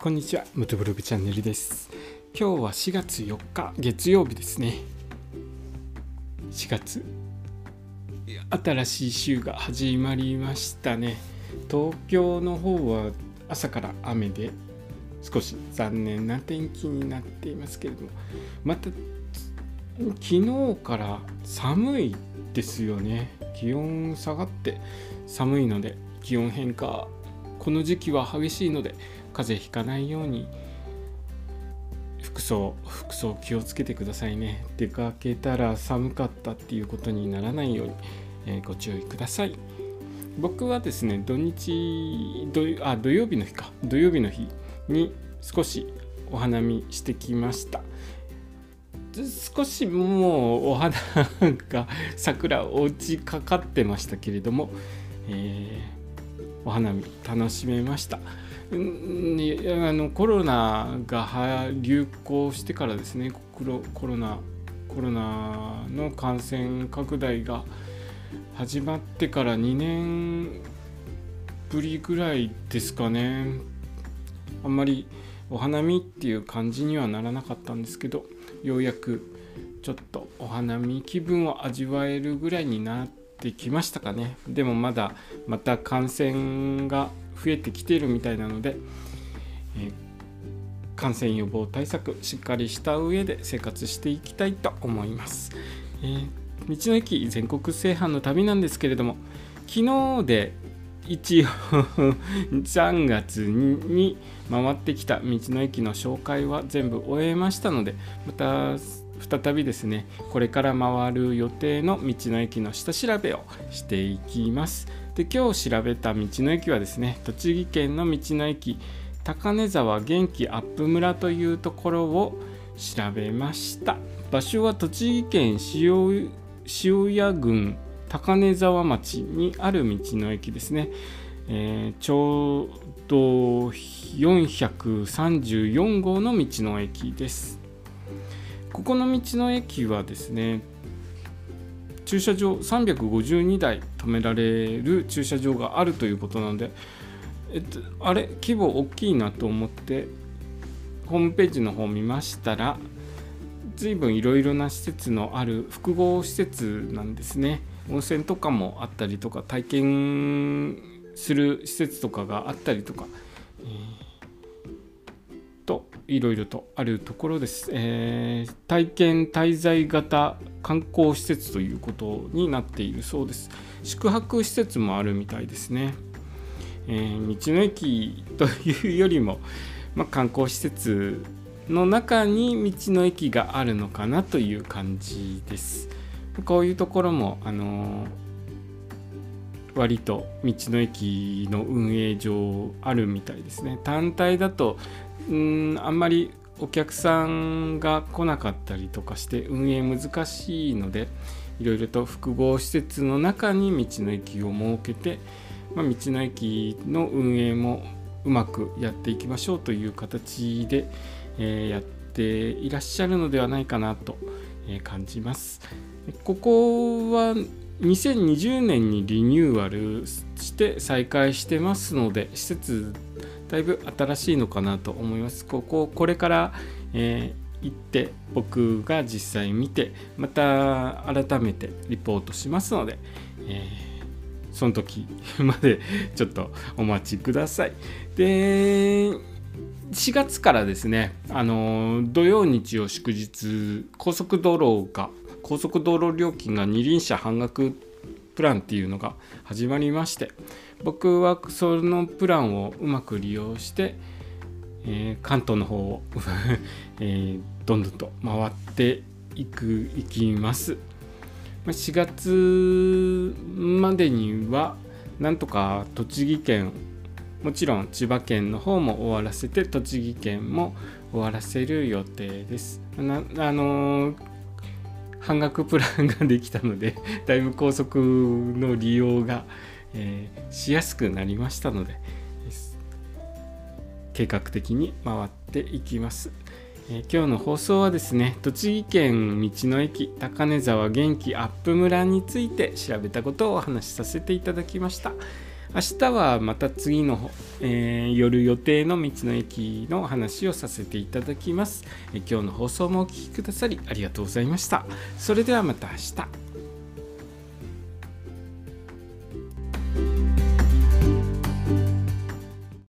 こんにちは、ムトブログチャンネルです。今日は4月4日、月曜日ですね。4月、新しい週が始まりましたね。東京の方は朝から雨で少し残念な天気になっていますけれども、また昨日から寒いですよね。気温下がって寒いので気温変化この時期は激しいので風邪ひかないように服装服装気をつけてくださいね。出かけたら寒かったっていうことにならないように、えーご注意ください。僕はですね土日土あ土曜日の日か。土曜日の日に少しお花見してきました。少しもうお花が桜落ちかかってましたけれども、えーお花見楽しめました。あのコロナが流行してからですねコロコロナコロナの感染拡大が始まってから2年ぶりぐらいですかね。あんまりお花見っていう感じにはならなかったんですけどようやくちょっとお花見気分を味わえるぐらいになってきましたかね。でもまだまた感染が増えてきているみたいなので、え感染予防対策しっかりした上で生活していきたいと思います、えー道の駅全国制覇の旅なんですけれども昨日で一応 3月に回ってきた道の駅の紹介は全部終えましたのでまた再びですねこれから回る予定の道の駅の下調べをしていきます。で今日調べた道の駅はですね栃木県の道の駅高根沢元気アップ村というところを調べました。場所は栃木県塩塩谷郡高根沢町にある道の駅ですね、えーちょうど434号の道の駅です。ここの道の駅はですね駐車場352台止められる駐車場があるということなので、えっと、あれ規模大きいなと思ってホームページの方を見ましたら随分いろいろな施設のある複合施設なんですね。温泉とかもあったりとか体験する施設とかがあったりとか、えーいろいろとあるところです、えー体験滞在型観光施設ということになっているそうです。宿泊施設もあるみたいですね、えー道の駅というよりも、まあ、観光施設の中に道の駅があるのかなという感じです。こういうところもあの割と道の駅の運営上あるみたいですね単体だとんあんまりお客さんが来なかったりとかして運営難しいのでいろいろと複合施設の中に道の駅を設けて、まあ、道の駅の運営もうまくやっていきましょうという形で、えーやっていらっしゃるのではないかなと、感じます。ここは2020年にリニューアルして再開してますので施設だいぶ新しいのかなと思います。こここれから、えー行って僕が実際見てまた改めてリポートしますので、えーその時まで ちょっとお待ちください。で4月からですねあの土曜日曜祝日高速道路が高速道路料金が二輪車半額プランっていうのが始まりまして僕はそのプランをうまく利用して、えー関東の方を、えーどんどんと回っていくいきます。4月までにはなんとか栃木県もちろん千葉県の方も終わらせて栃木県も終わらせる予定です。あの半額プランができたので だいぶ高速の利用が、えーしやすくなりましたので計画的に回っていきます。え今日の放送はですね栃木県道の駅高根沢元気アップ村について調べたことをお話しさせていただきました明日はまた次の、えー、夜予定の道の駅の話をさせていただきます、え今日の放送もお聴きくださりありがとうございました。それではまた明日。